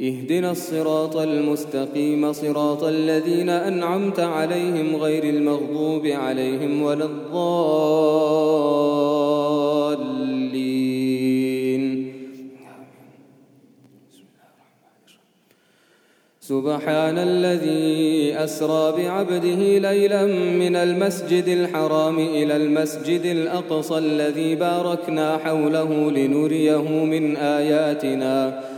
اهدنا الصراط المستقيم صراط الذين أنعمت عليهم غير المغضوب عليهم ولا الضالين. سبحان الذي أسرى بعبده ليلا من المسجد الحرام إلى المسجد الأقصى الذي باركنا حوله لنريه من آياتنا.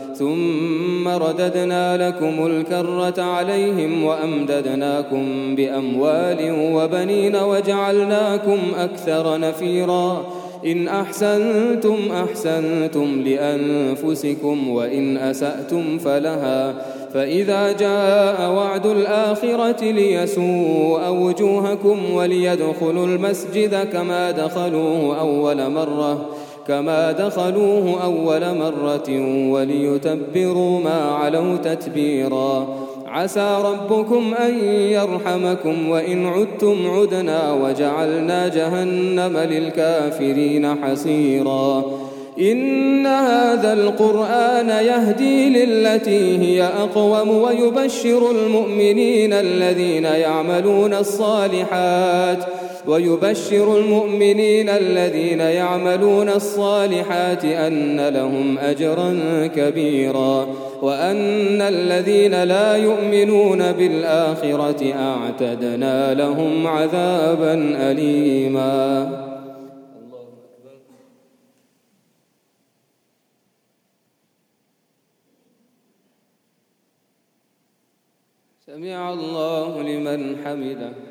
ثم رددنا لكم الكرة عليهم وأمددناكم بأموال وبنين وجعلناكم أكثر نفيرا. إن أحسنتم أحسنتم لأنفسكم وإن أسأتم فلها. فإذا جاء وعد الآخرة ليسوء وجوهكم وليدخلوا المسجد كما دخلوه أول مرة. كما دخلوه أول مرة وليتبروا ما علوا تتبيرا. عسى ربكم أن يرحمكم وإن عدتم عدنا وجعلنا جهنم للكافرين حصيرا. إن هذا القرآن يهدي للتي هي أقوم ويبشر المؤمنين الذين يعملون الصالحات ويبشر المؤمنين الذين يعملون الصالحات أن لهم أجرا كبيرا وأن الذين لا يؤمنون بالآخرة أعتدنا لهم عذابا أليما. سمع الله لمن حمده.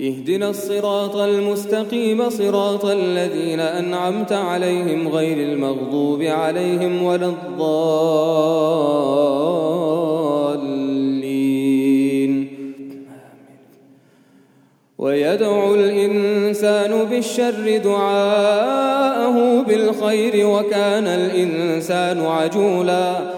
اهدنا الصراط المستقيم صراط الذين أنعمت عليهم غير المغضوب عليهم ولا الضالين. ويدعو الإنسان بالشر دعاءه بالخير وكان الإنسان عجولا.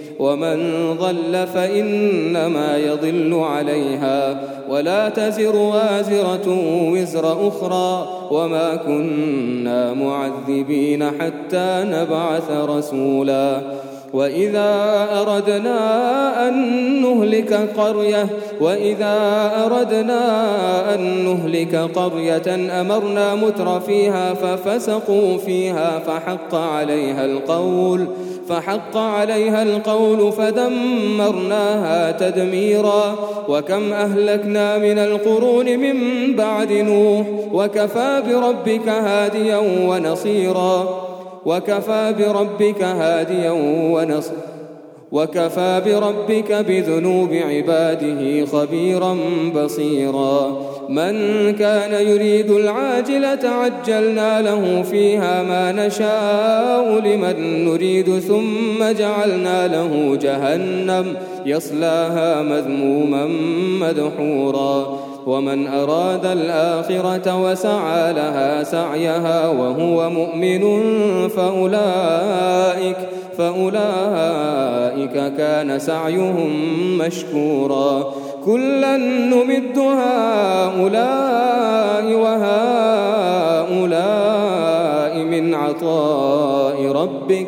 ومن ضل فإنما يضل عليها ولا تزر وازرة وزر أخرى وما كنا معذبين حتى نبعث رسولا وإذا أردنا أن نهلك قرية وإذا أردنا أن نهلك قرية أمرنا متر فيها ففسقوا فيها فحق عليها القول فحق عليها القول فدمرناها تدميرا. وكم أهلكنا من القرون من بعد نوح وكفى بربك هاديا ونصيرا. وكفى بربك هاديا ونصيرا. وكفى بربك بذنوب عباده خبيرا بصيرا. من كان يريد العاجلة عجلنا له فيها ما نشاء. لمن نريد ثم جعلنا له جهنم يصلاها مذموما مدحورا. ومن أراد الآخرة وسعى لها سعيها وهو مؤمن فأولئك فأولئك كان سعيهم مشكورا. كلا نمد هؤلاء وهؤلاء من عطاء ربك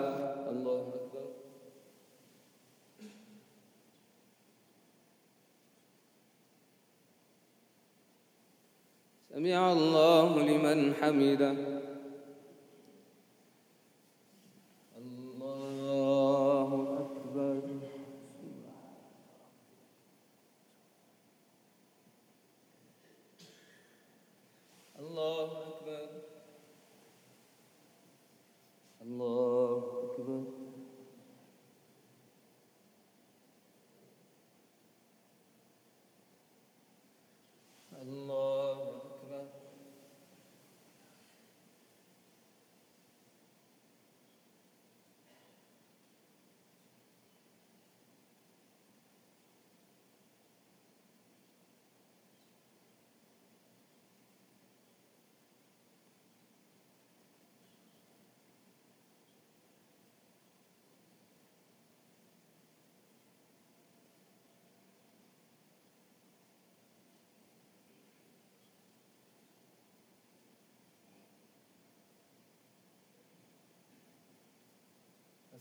سمع الله لمن حمده.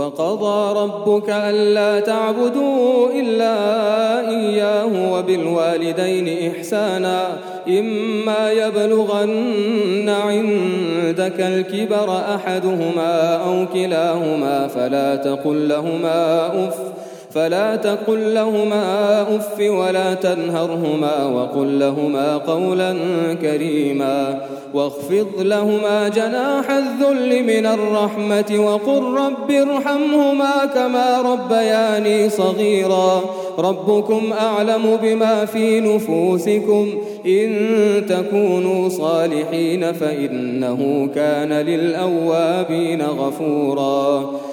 وقضى ربك ألا تعبدوا إلا إياه وبالوالدين إحسانا إما يبلغن عندك الكبر أحدهما أو كلاهما فلا تقل لهما أف فلا تقل لهما أف ولا تنهرهما وقل لهما قولا كريما واخفض لهما جناح الذل من الرحمة وقل رب ارحمهما كما ربياني صغيرا ربكم أعلم بما في نفوسكم إن تكونوا صالحين فإنه كان للأوابين غفورا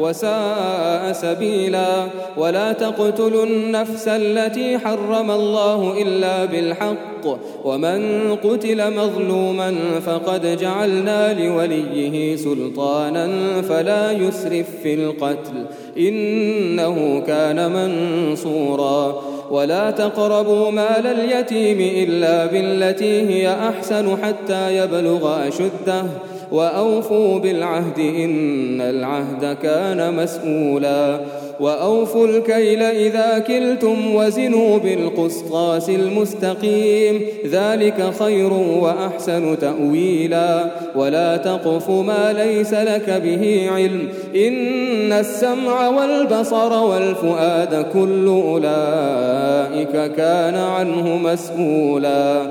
وساء سبيلا ولا تقتلوا النفس التي حرم الله إلا بالحق ومن قتل مظلوما فقد جعلنا لوليه سلطانا فلا يسرف في القتل إنه كان منصورا ولا تقربوا مال اليتيم إلا بالتي هي أحسن حتى يبلغ أشده وأوفوا بالعهد إن العهد كان مسؤولا وأوفوا الكيل إذا كلتم وزنوا بالقسطاس المستقيم ذلك خير وأحسن تأويلا ولا تقف ما ليس لك به علم إن السمع والبصر والفؤاد كل أولئك كان عنه مسؤولا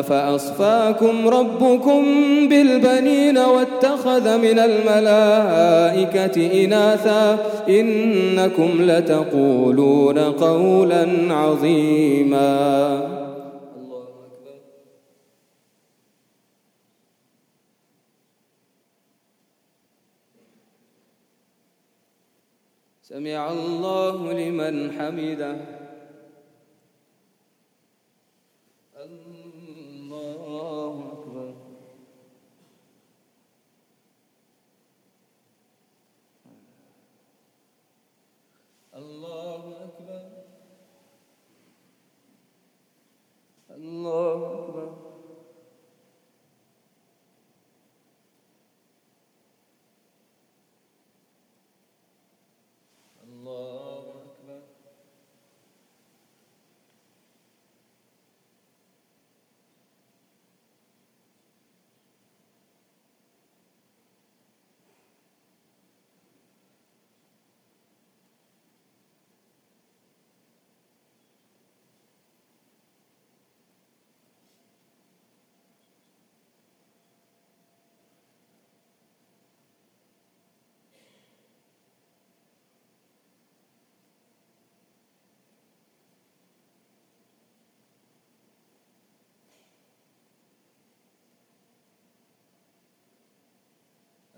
أفأصفاكم ربكم بالبنين واتخذ من الملائكة إناثا إنكم لتقولون قولا عظيما. سمع الله لمن حمده. الله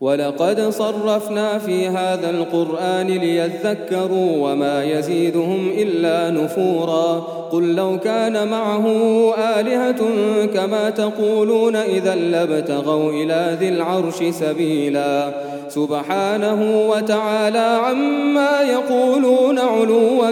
ولقد صرفنا في هذا القرآن ليذكروا وما يزيدهم إلا نفورا. قل لو كان معه آلهة كما تقولون إذا لابتغوا إلى ذي العرش سبيلا. سبحانه وتعالى عما يقولون علوا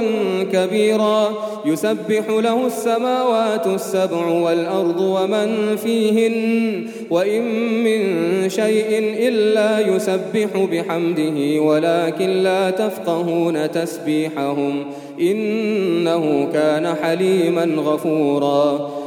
كبيرا. يسبح له السماوات السبع والأرض ومن فيهن وإن من شيء إلا يسبح بحمده ولكن لا تفقهون تسبيحهم إنه كان حليما غفورا.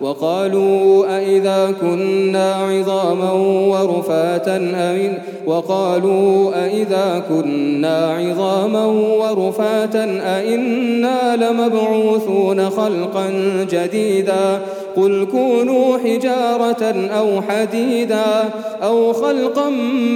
وقالوا أئذا كنا عظاما ورفاتا أئن وقالوا أئذا كنا عظاما ورفاتا أئنا لمبعوثون خلقا جديدا. قل كونوا حجارة أو حديدا أو خلقا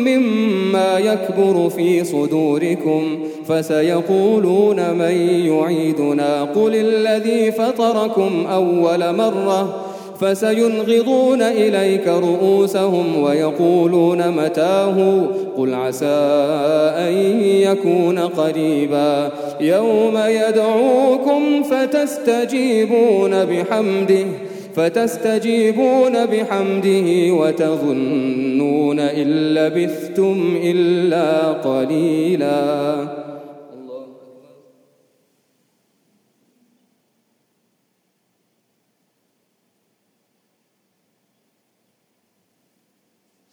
مما يكبر في صدوركم. فسيقولون من يعيدنا قل الذي فطركم أول مرة فسينغضون إليك رؤوسهم ويقولون متاه قل عسى أن يكون قريبا يوم يدعوكم فتستجيبون بحمده فتستجيبون بحمده وتظنون إن لبثتم إلا قليلا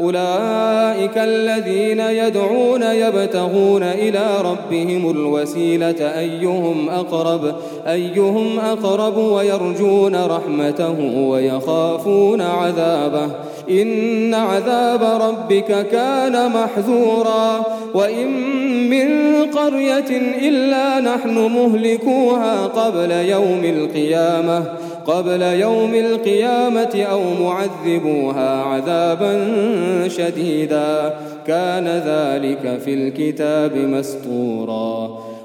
أولئك الذين يدعون يبتغون إلى ربهم الوسيلة أيهم أقرب أيهم أقرب ويرجون رحمته ويخافون عذابه. إن عذاب ربك كان محذورا. وإن من قرية إلا نحن مهلكوها قبل يوم القيامة. قبل يوم القيامة أو معذبوها عذابا شديدا. كان ذلك في الكتاب مسطورا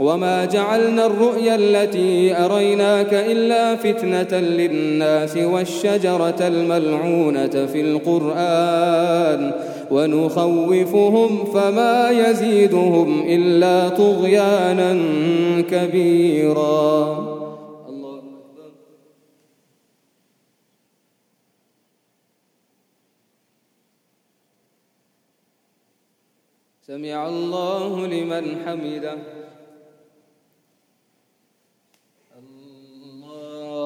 وما جعلنا الرؤيا التي أريناك إلا فتنة للناس والشجرة الملعونة في القرآن ونخوفهم فما يزيدهم إلا طغيانا كبيرا. سمع الله لمن حمده.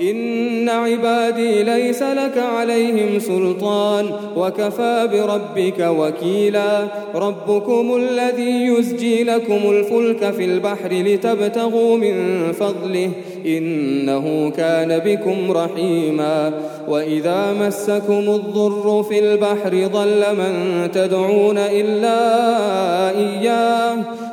إن عبادي ليس لك عليهم سلطان وكفى بربك وكيلا. ربكم الذي يزجي لكم الفلك في البحر لتبتغوا من فضله إنه كان بكم رحيما. وإذا مسكم الضر في البحر ضل من تدعون إلا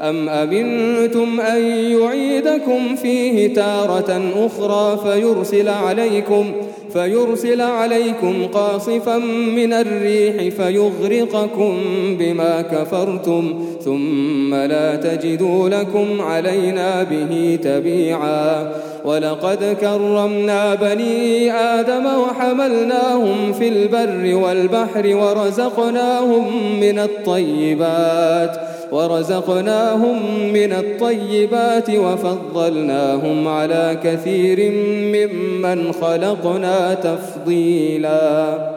أم أمنتم أن يعيدكم فيه تارة أخرى فيرسل عليكم فيرسل عليكم قاصفا من الريح فيغرقكم بما كفرتم ثم لا تجدوا لكم علينا به تبيعا ولقد كرمنا بني آدم وحملناهم في البر والبحر ورزقناهم من الطيبات ورزقناهم من الطيبات وفضلناهم على كثير ممن خلقنا تفضيلا.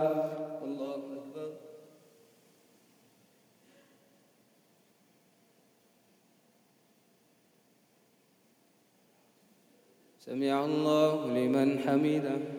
سمع الله لمن حمده.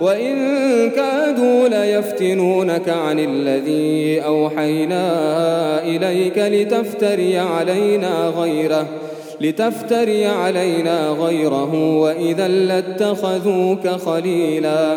وإن كادوا ليفتنونك عن الذي أوحينا إليك لتفتري علينا غيره لتفتري علينا غيره وإذا لاتخذوك خليلا.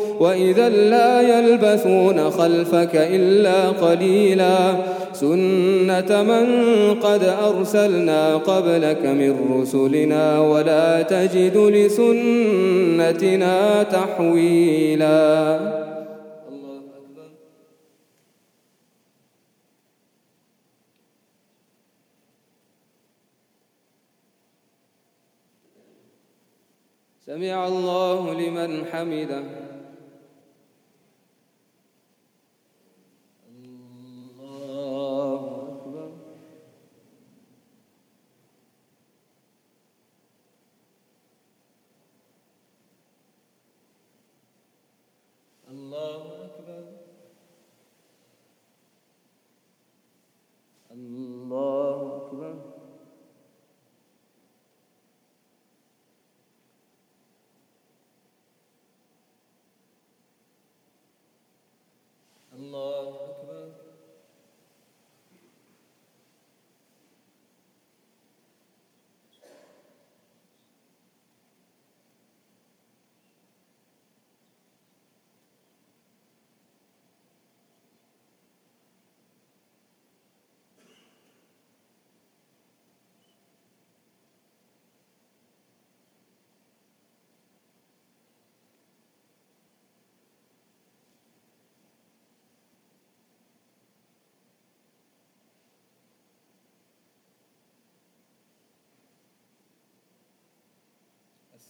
وإذا لا يلبثون خلفك إلا قليلا. سنة من قد أرسلنا قبلك من رسلنا ولا تجد لسنتنا تحويلا. سمع الله لمن حمده.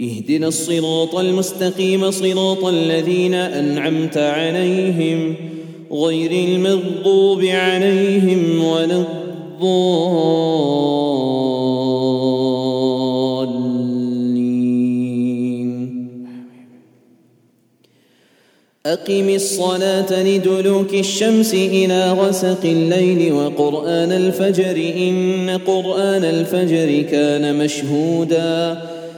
اهدنا الصراط المستقيم صراط الذين أنعمت عليهم غير المغضوب عليهم ولا الضالين. أقم الصلاة لدلوك الشمس إلى غسق الليل وقرآن الفجر إن قرآن الفجر كان مشهوداً.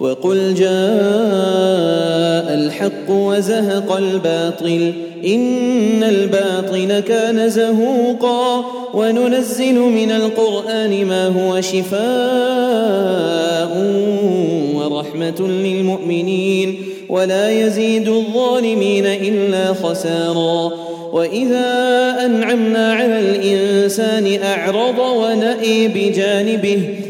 وقل جاء الحق وزهق الباطل إن الباطل كان زهوقا وننزل من القرآن ما هو شفاء ورحمة للمؤمنين ولا يزيد الظالمين إلا خسارا وإذا أنعمنا على الإنسان أعرض ونأي بجانبه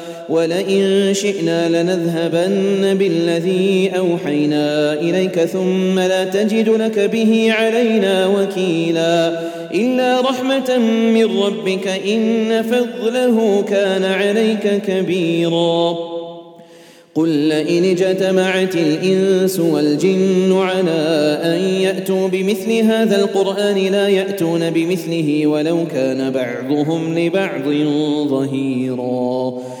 ولئن شئنا لنذهبن بالذي أوحينا إليك ثم لا تجد لك به علينا وكيلا إلا رحمة من ربك إن فضله كان عليك كبيرا. قل لئن اجتمعت الإنس والجن على أن يأتوا بمثل هذا القرآن لا يأتون بمثله ولو كان بعضهم لبعض ظهيراً.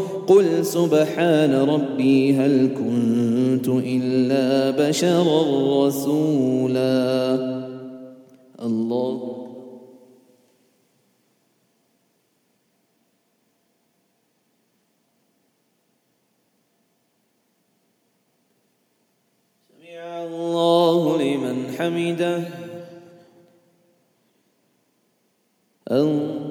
قل سبحان ربي هل كنت إلا بشرا رسولا. الله. سمع الله لمن حمده. الله.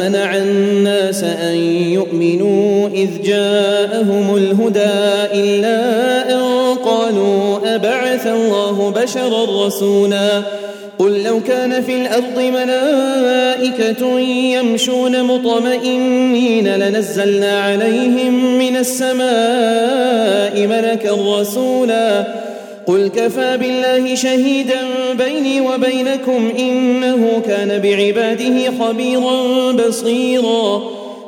إذ جاءهم الهدى إلا أن قالوا أبعث الله بشرا رسولا قل لو كان في الأرض ملائكة يمشون مطمئنين لنزلنا عليهم من السماء ملكا رسولا قل كفى بالله شهيدا بيني وبينكم إنه كان بعباده خبيرا بصيرا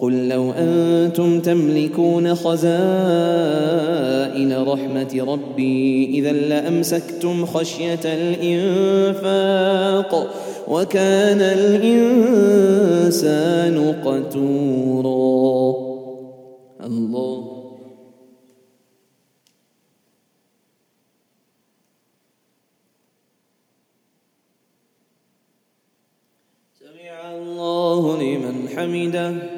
قل لو أنتم تملكون خزائن رحمة ربي إذا لأمسكتم خشية الإنفاق وكان الإنسان قتورا. الله. سمع الله لمن حمده.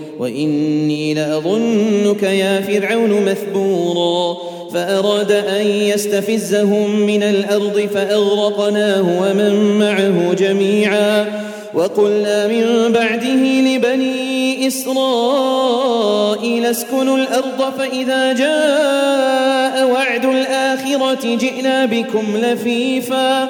وإني لأظنك يا فرعون مثبورا. فأراد أن يستفزهم من الأرض فأغرقناه ومن معه جميعا. وقلنا من بعده لبني إسرائيل اسكنوا الأرض فإذا جاء وعد الآخرة جئنا بكم لفيفا.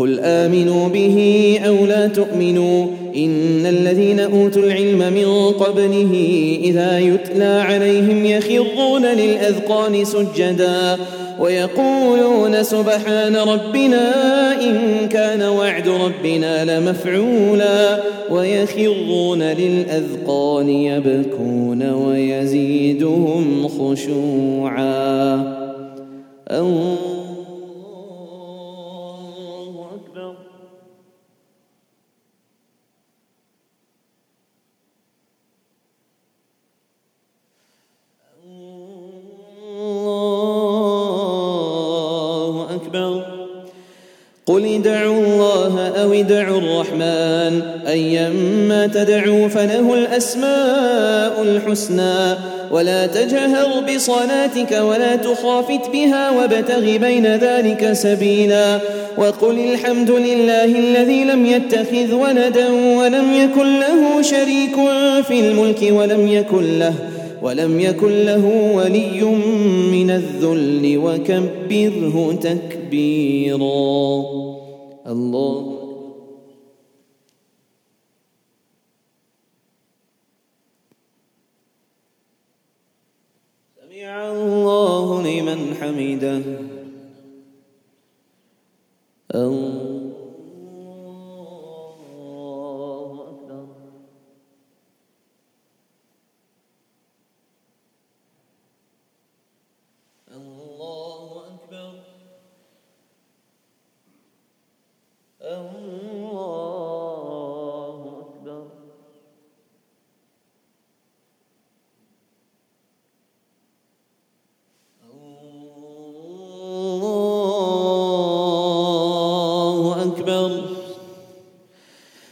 قل آمنوا به أو لا تؤمنوا إن الذين أوتوا العلم من قبله إذا يتلى عليهم يخرون للأذقان سجداً ويقولون سبحان ربنا إن كان وعد ربنا لمفعولا ويخرون للأذقان يبكون ويزيدهم خشوعا الله تدعوا فله الأسماء الحسنى ولا تجهر بصلاتك ولا تخافت بها وابتغ بين ذلك سبيلا وقل الحمد لله الذي لم يتخذ ولدا ولم يكن له شريك في الملك ولم يكن له ولم يكن له ولي من الذل وكبره تكبيرا. الله الله لمن حمده. الله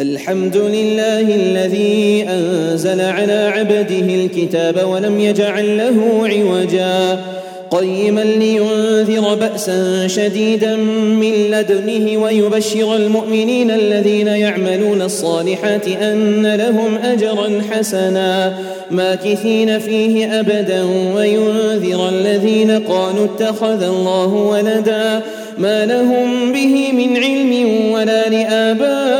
الحمد لله الذي أنزل على عبده الكتاب ولم يجعل له عوجا. قيما لينذر بأسا شديدا من لدنه ويبشر المؤمنين الذين يعملون الصالحات أن لهم أجرا حسنا. ماكثين فيه أبدا وينذر الذين قالوا اتخذ الله ولدا. ما لهم به من علم ولا لآبائهم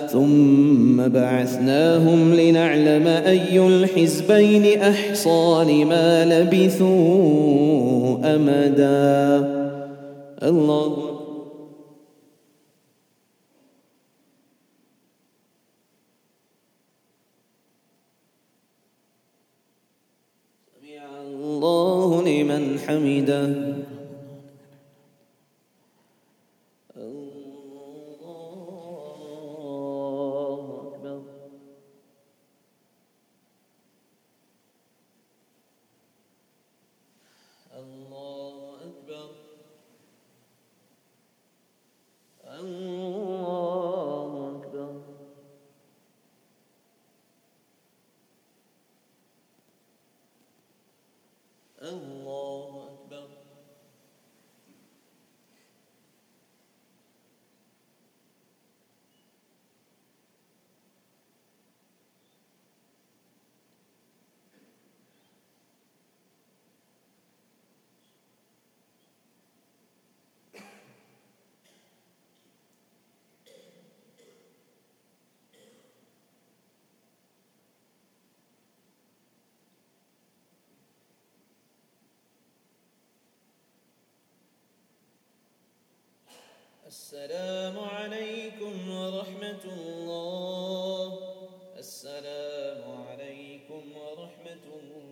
ثم بعثناهم لنعلم أي الحزبين أحصى لما لبثوا أمدا. الله الله لمن حمده. السلام عليكم ورحمة الله. السلام عليكم ورحمة الله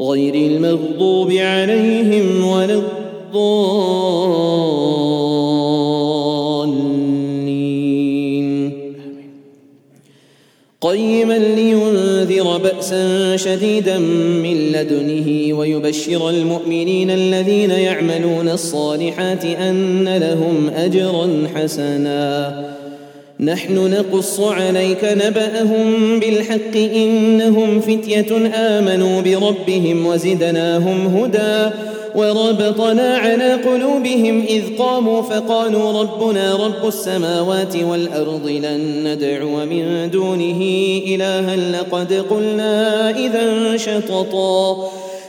غير المغضوب عليهم ولا الضالين. قيما لينذر بأسا شديدا من لدنه ويبشر المؤمنين الذين يعملون الصالحات أن لهم أجرا حسنا. نحن نقص عليك نبأهم بالحق إنهم فتية آمنوا بربهم وزدناهم هدى وربطنا على قلوبهم إذ قاموا فقالوا ربنا رب السماوات والأرض لن ندعو من دونه إلها لقد قلنا إذا شططا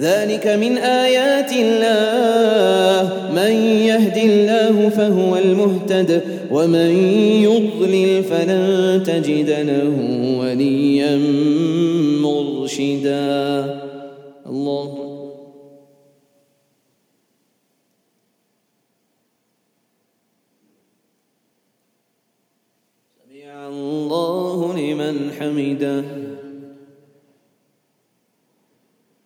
ذلك من آيات الله. من يهد الله فهو المهتد ومن يضلل فلن تجد له وليا مرشدا. الله. سمع الله لمن حمده.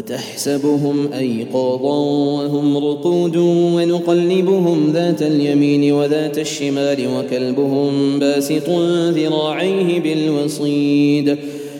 وتحسبهم أيقاظا وهم رقود ونقلبهم ذات اليمين وذات الشمال وكلبهم باسط ذراعيه بالوصيد.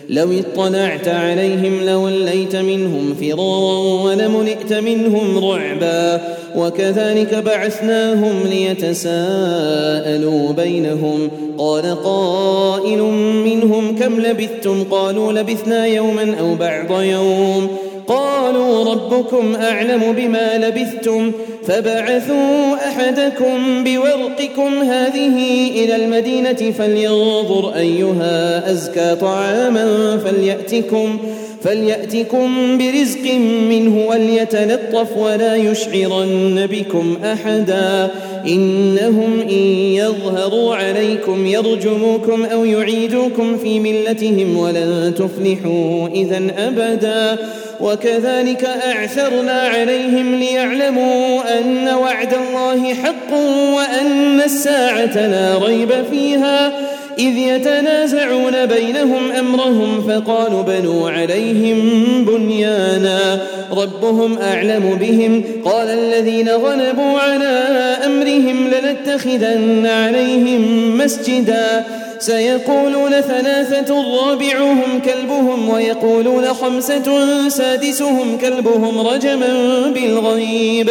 لو اطلعت عليهم لوليت منهم فرارا ولملئت منهم رعبا. وكذلك بعثناهم ليتساءلوا بينهم. قال قائل منهم كم لبثتم؟ قالوا لبثنا يوما أو بعض يوم. قالوا ربكم أعلم بما لبثتم فبعثوا أحدكم بورقكم هذه إلى المدينة فلينظر أيها أزكى طعاما فليأتكم فليأتكم برزق منه وليتلطف ولا يشعرن بكم أحدا إنهم إن يظهروا عليكم يرجموكم أو يعيدوكم في ملتهم ولن تفلحوا إذا أبدا وكذلك أعثرنا عليهم ليعلموا أن وعد الله حق وأن الساعة لا ريب فيها. إذ يتنازعون بينهم أمرهم فقالوا بنوا عليهم بنيانا. ربهم أعلم بهم. قال الذين غلبوا على أمرهم لنتخذن عليهم مسجدا. سيقولون ثلاثة رابعهم كلبهم ويقولون خمسة سادسهم كلبهم رجما بالغيب.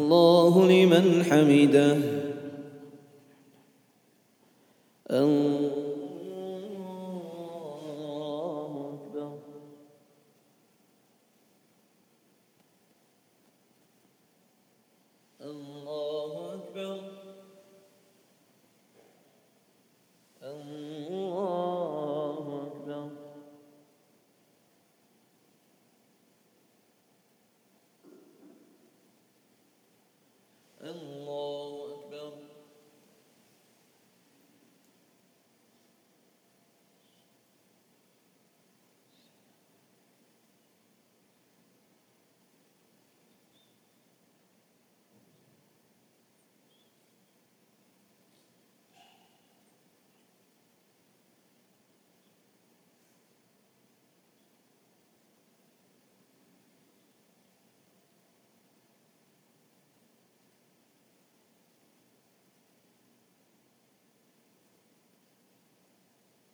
الله لمن حمده. الله أكبر الله أكبر الله أكبر الله أكبر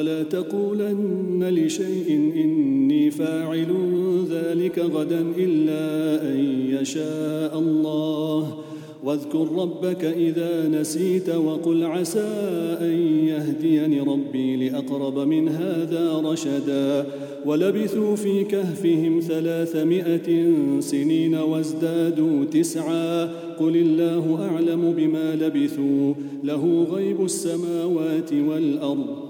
ولا تقولن لشيء إني فاعل ذلك غدا إلا أن يشاء الله. واذكر ربك إذا نسيت وقل عسى أن يهديني ربي لأقرب من هذا رشدا. ولبثوا في كهفهم ثلاثمائة سنين وازدادوا تسعا. قل الله أعلم بما لبثوا له غيب السماوات والأرض.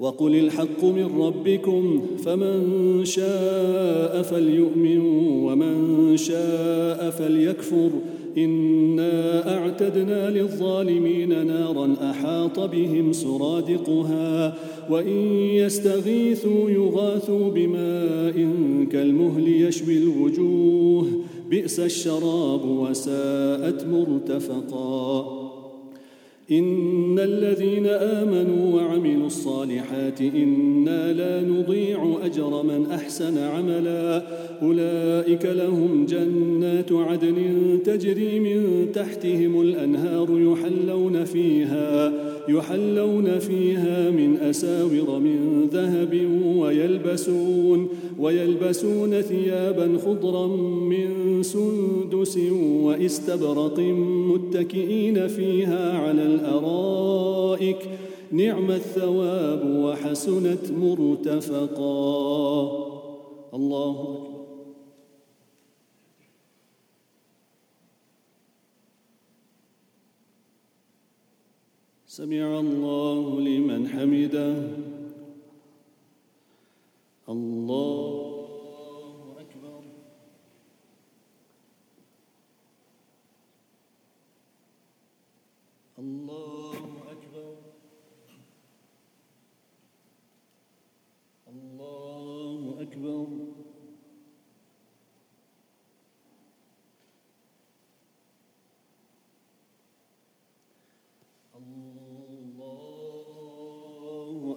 وقل الحق من ربكم فمن شاء فليؤمن ومن شاء فليكفر. إنا أعتدنا للظالمين نارا أحاط بهم سرادقها وإن يستغيثوا يغاثوا بماء كالمهل يشوي الوجوه. بئس الشراب وساءت مرتفقا. إن الذين آمنوا وعملوا الصالحات إنا لا نضيع أجر من أحسن عملا. أولئك لهم جنات عدن تجري من تحتهم الأنهار يحلون فيها يحلون فيها من أساور من ذهب ويلبسون. ويلبسون ثيابا خضرا من سندس واستبرق متكئين فيها على الأرائك. نعم الثواب وحسنت مرتفقا. الله أكبر. سمع الله لمن حمده الله أكبر الله أكبر الله أكبر الله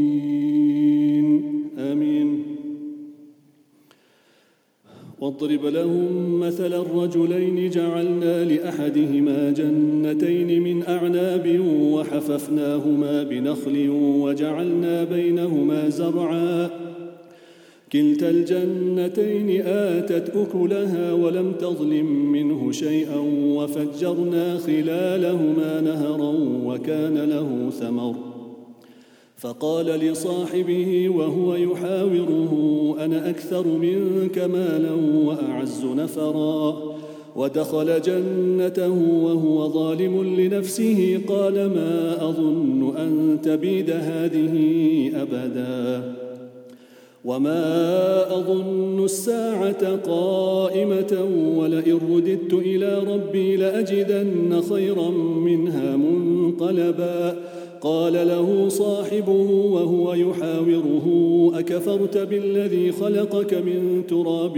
واضرب لهم مثل الرجلين جعلنا لأحدهما جنتين من أعناب وحففناهما بنخل وجعلنا بينهما زرعا. كلتا الجنتين آتت أكلها ولم تظلم منه شيئا وفجرنا خلالهما نهرا وكان له ثمر. فقال لصاحبه وهو يحاوره أنا أكثر منك مالا وأعز نفرا. ودخل جنته وهو ظالم لنفسه قال ما أظن أن تبيد هذه أبدا. وما أظن الساعة قائمة ولئن رددت إلى ربي لأجدن خيرا منها منقلبا. قال له صاحبه وهو يحاوره أكفرت بالذي خلقك من تراب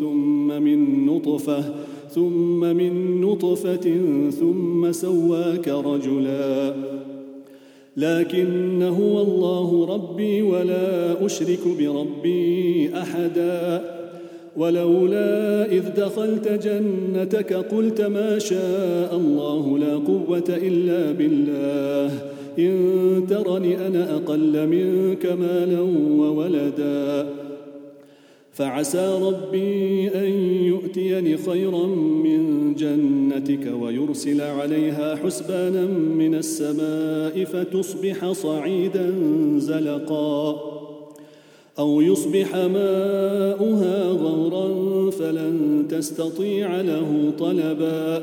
ثم من نطفة ثم من نطفة ثم سواك رجلا. لكن هو الله ربي ولا أشرك بربي أحدا. ولولا إذ دخلت جنتك قلت ما شاء الله لا قوة إلا بالله. إن ترني أنا أقل منك مالا وولدا. فعسى ربي أن يؤتيني خيرا من جنتك ويرسل عليها حسبانا من السماء فتصبح صعيدا زلقا. أو يصبح ماؤها غورا فلن تستطيع له طلبا.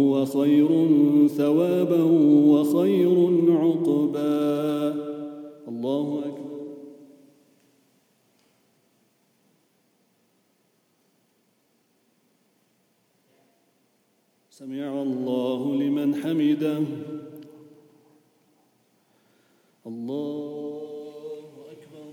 هو خير ثوابا وخير عقبا. الله أكبر. سمع الله لمن حمده. الله أكبر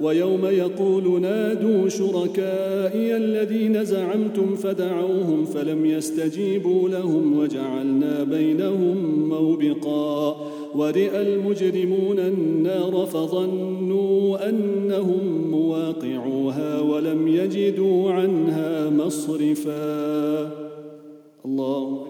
ويوم يقول نادوا شركائي الذين زعمتم فدعوهم فلم يستجيبوا لهم وجعلنا بينهم موبقا ورئ المجرمون النار فظنوا أنهم مواقعوها ولم يجدوا عنها مصرفا. الله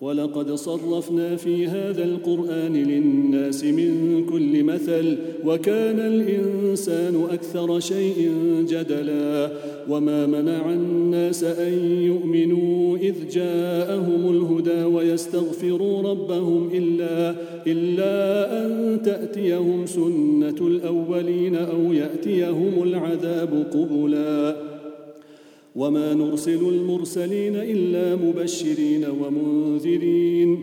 ولقد صرفنا في هذا القرآن للناس من كل مثل وكان الإنسان أكثر شيء جدلا. وما منع الناس أن يؤمنوا إذ جاءهم الهدى ويستغفروا ربهم إلا إلا أن تأتيهم سنة الأولين أو يأتيهم العذاب قبلا. وما نرسل المرسلين إلا مبشرين ومنذرين.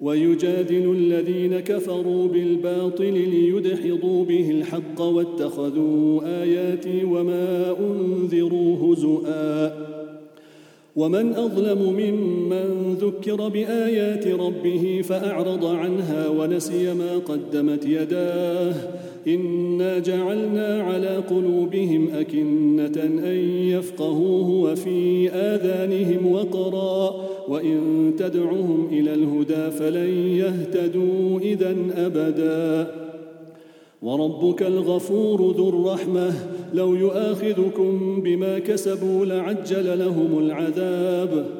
ويجادل الذين كفروا بالباطل ليدحضوا به الحق واتخذوا آياتي وما أنذروا هزؤا. ومن أظلم ممن ذكر بآيات ربه فأعرض عنها ونسي ما قدمت يداه. انا جعلنا على قلوبهم اكنه ان يفقهوه وفي اذانهم وقرا وان تدعهم إلى الهدى فلن يهتدوا اذا ابدا. وربك الغفور ذو الرحمه لو يؤاخذكم بما كسبوا لعجل لهم العذاب.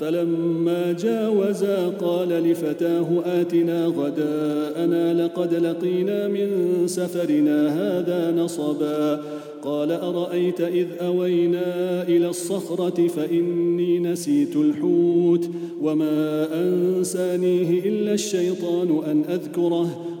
فلما جاوزا قال لفتاه آتنا غداءنا لقد لقينا من سفرنا هذا نصبا. قال أرأيت إذ أوينا إلى الصخرة فإني نسيت الحوت وما أنسانيه إلا الشيطان أن أذكره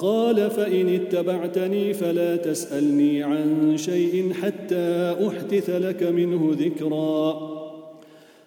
قال فإن اتبعتني فلا تسألني عن شيء حتى أحدث لك منه ذكرا.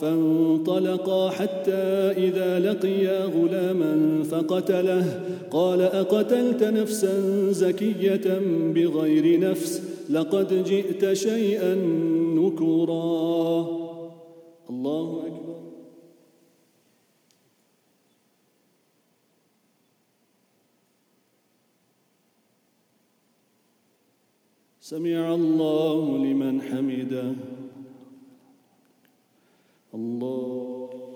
فانطلقا حتى إذا لقيا غلاما فقتله. قال أقتلت نفسا زكية بغير نفس؟ لقد جئت شيئا نكرا. الله أكبر. سمع الله لمن حمده. الله.